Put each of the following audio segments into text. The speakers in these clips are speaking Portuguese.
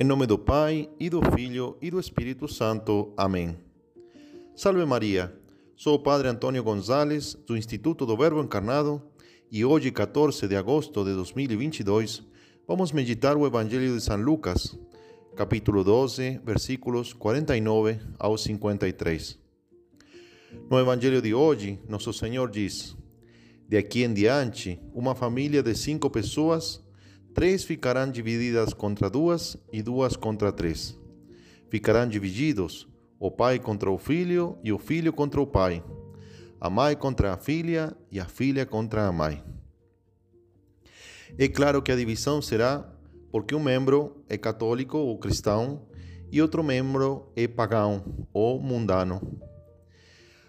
Em nome do Pai, e do Filho, e do Espírito Santo. Amém. Salve Maria, sou o Padre Antônio Gonzalez, do Instituto do Verbo Encarnado, e hoje, 14 de agosto de 2022, vamos meditar o Evangelho de São Lucas, capítulo 12, versículos 49 ao 53. No Evangelho de hoje, Nosso Senhor diz: De aqui em diante, uma família de cinco pessoas Três ficarão divididas contra duas e duas contra três. Ficarão divididos o pai contra o filho e o filho contra o pai, a mãe contra a filha e a filha contra a mãe. É claro que a divisão será porque um membro é católico ou cristão e outro membro é pagão ou mundano.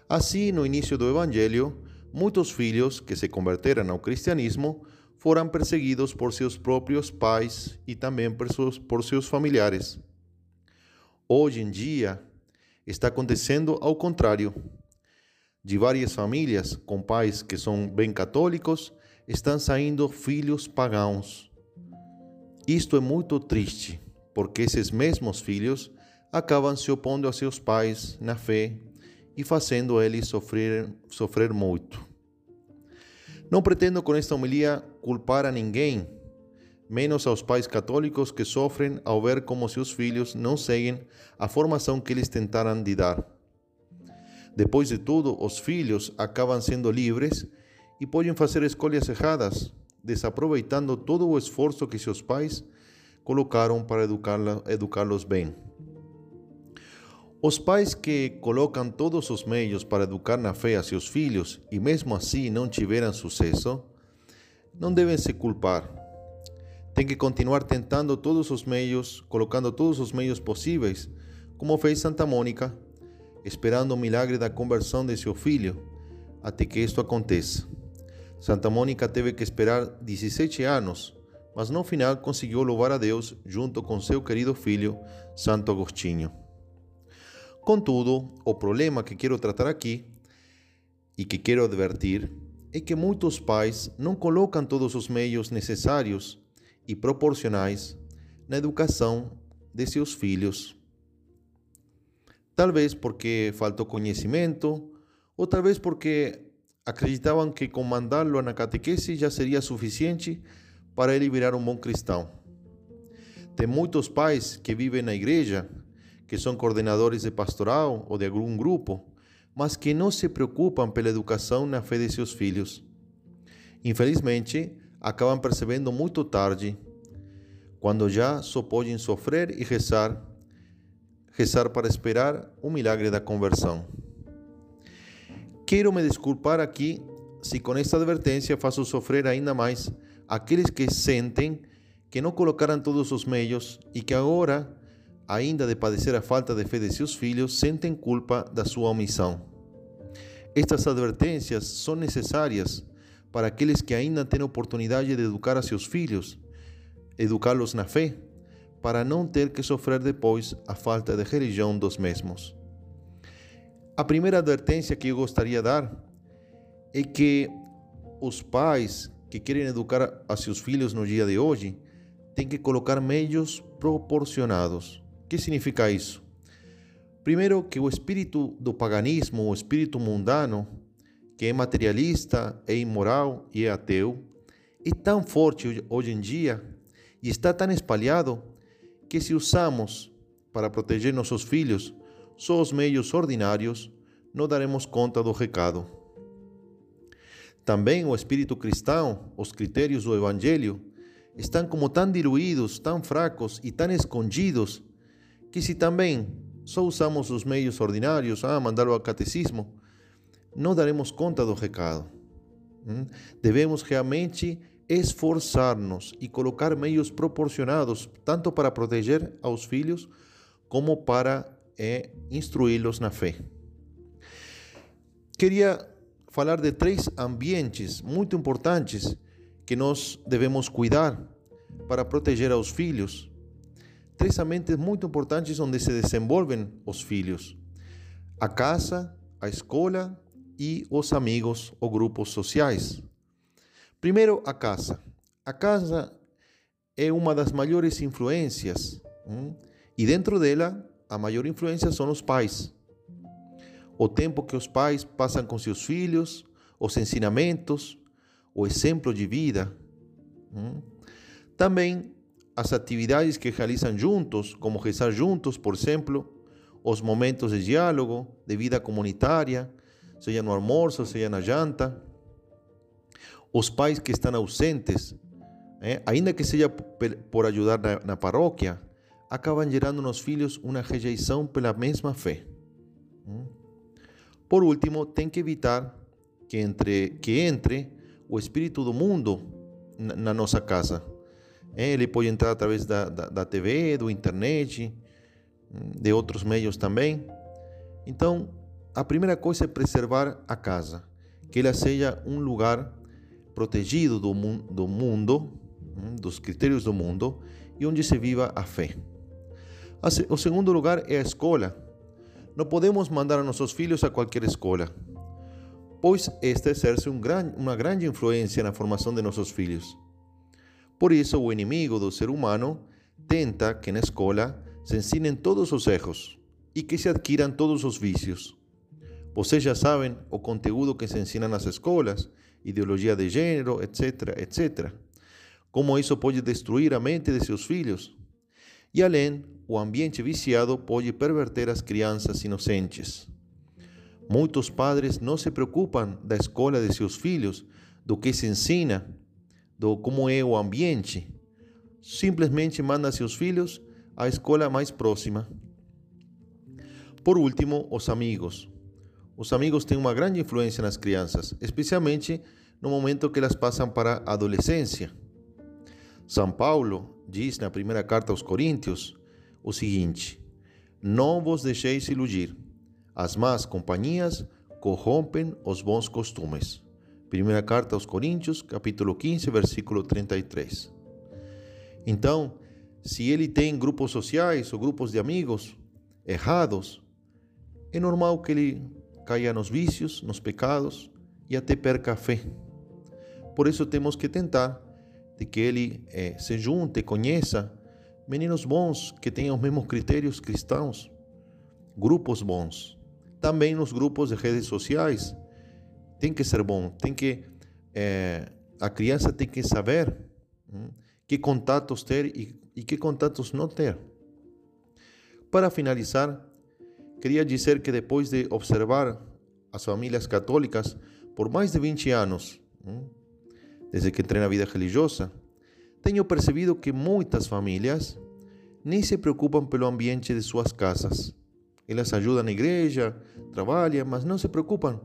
Assim, no início do Evangelho, muitos filhos que se converteram ao cristianismo foram perseguidos por seus próprios pais e também por seus, por seus familiares. Hoje em dia, está acontecendo ao contrário. De várias famílias com pais que são bem católicos, estão saindo filhos pagãos. Isto é muito triste, porque esses mesmos filhos acabam se opondo a seus pais na fé e fazendo eles sofrer, sofrer muito. Não pretendo com esta homilia culpar a ninguém, menos aos pais católicos que sofrem ao ver como seus filhos não seguem a formação que eles tentaram de dar. Depois de tudo, os filhos acabam sendo livres e podem fazer escolhas erradas, desaproveitando todo o esforço que seus pais colocaram para educá-los bem. Os pais que colocam todos os meios para educar na fé a seus filhos e mesmo assim não tiveram sucesso, não devem se culpar. Tem que continuar tentando todos os meios, colocando todos os meios possíveis, como fez Santa Mônica, esperando o milagre da conversão de seu filho, até que isto aconteça. Santa Mônica teve que esperar 17 anos, mas no final conseguiu louvar a Deus junto com seu querido filho, Santo Agostinho. Contudo, o problema que quero tratar aqui e que quero advertir é que muitos pais não colocam todos os meios necessários e proporcionais na educação de seus filhos. Talvez porque faltou conhecimento, ou talvez porque acreditavam que com mandá-lo na catequese já seria suficiente para ele virar um bom cristão. Tem muitos pais que vivem na igreja que são coordenadores de pastoral ou de algum grupo, mas que não se preocupam pela educação na fé de seus filhos. Infelizmente, acabam percebendo muito tarde, quando já só podem sofrer e rezar, rezar para esperar o milagre da conversão. Quero me desculpar aqui se com esta advertência faço sofrer ainda mais aqueles que sentem que não colocaram todos os meios e que agora ainda de padecer a falta de fé de seus filhos, sentem culpa da sua omissão. Estas advertências são necessárias para aqueles que ainda têm oportunidade de educar a seus filhos, educá-los na fé, para não ter que sofrer depois a falta de religião dos mesmos. A primeira advertência que eu gostaria de dar é que os pais que querem educar a seus filhos no dia de hoje têm que colocar meios proporcionados. Que significa isso? Primeiro, que o espírito do paganismo, o espírito mundano, que é materialista, é imoral e é ateu, é tão forte hoje em dia e está tão espalhado que se usamos para proteger nossos filhos só os meios ordinários, não daremos conta do recado. Também o espírito cristão, os critérios do evangelho, estão como tão diluídos, tão fracos e tão escondidos que se também só usamos os meios ordinários, ah, mandá-lo ao catecismo, não daremos conta do recado. Devemos realmente esforçar-nos e colocar meios proporcionados, tanto para proteger aos filhos, como para é, instruí-los na fé. Queria falar de três ambientes muito importantes que nós devemos cuidar para proteger aos filhos três ambientes muito importantes onde se desenvolvem os filhos: a casa, a escola e os amigos ou grupos sociais. Primeiro, a casa. A casa é uma das maiores influências E dentro dela, a maior influência são os pais. O tempo que os pais passam com seus filhos, os ensinamentos, o exemplo de vida. Também as atividades que realizam juntos, como rezar juntos, por exemplo, os momentos de diálogo, de vida comunitária, seja no almoço, seja na janta. Os pais que estão ausentes, eh, ainda que seja por ajudar na, na paróquia, acabam gerando nos filhos uma rejeição pela mesma fé. Por último, tem que evitar que entre, que entre o espírito do mundo na, na nossa casa. Ele pode entrar através da, da, da TV, do internet, de outros meios também. Então, a primeira coisa é preservar a casa, que ela seja um lugar protegido do, do mundo, dos critérios do mundo, e onde se viva a fé. O segundo lugar é a escola. Não podemos mandar nossos filhos a qualquer escola, pois esta exerce um gran, uma grande influência na formação de nossos filhos. Por isso, o inimigo do ser humano tenta que na escola se ensinem todos os erros e que se adquiram todos os vícios. Vocês já sabem o conteúdo que se ensina nas escolas, ideologia de gênero, etc, etc. Como isso pode destruir a mente de seus filhos. E além, o ambiente viciado pode perverter as crianças inocentes. Muitos padres não se preocupam da escola de seus filhos, do que se ensina, do como é o ambiente. Simplesmente mandam seus filhos à escola mais próxima. Por último, os amigos. Os amigos têm uma grande influência nas crianças, especialmente no momento que elas passam para a adolescência. São Paulo diz na primeira carta aos Coríntios o seguinte: Não vos deixeis iludir. As más companhias corrompem os bons costumes. Primeira carta aos Coríntios, capítulo 15, versículo 33. Então, se ele tem grupos sociais ou grupos de amigos errados, é normal que ele caia nos vícios, nos pecados e até perca a fé. Por isso temos que tentar de que ele eh, se junte, conheça meninos bons que tenham os mesmos critérios cristãos, grupos bons. Também nos grupos de redes sociais tem que ser bom, tem que eh, a criança tem que saber hum, que contatos ter e, e que contatos não ter. Para finalizar, Queria dizer que depois de observar as famílias católicas por mais de 20 anos, desde que entrei na vida religiosa, tenho percebido que muitas famílias nem se preocupam pelo ambiente de suas casas. Elas ajudam na igreja, trabalham, mas não se preocupam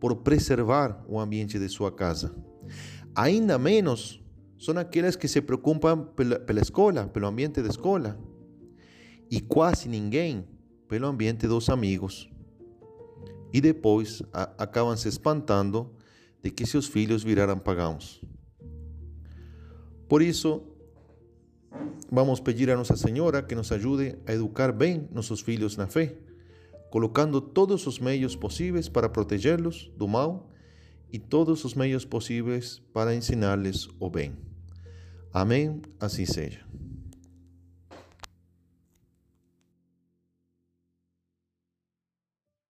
por preservar o ambiente de sua casa. Ainda menos são aquelas que se preocupam pela, pela escola, pelo ambiente da escola. E quase ninguém pelo ambiente dos amigos. E depois a, acabam se espantando de que seus filhos viraram pagãos. Por isso, vamos pedir a Nossa Senhora que nos ajude a educar bem nossos filhos na fé, colocando todos os meios possíveis para protegê-los do mal e todos os meios possíveis para ensinar-lhes o bem. Amém. Assim seja.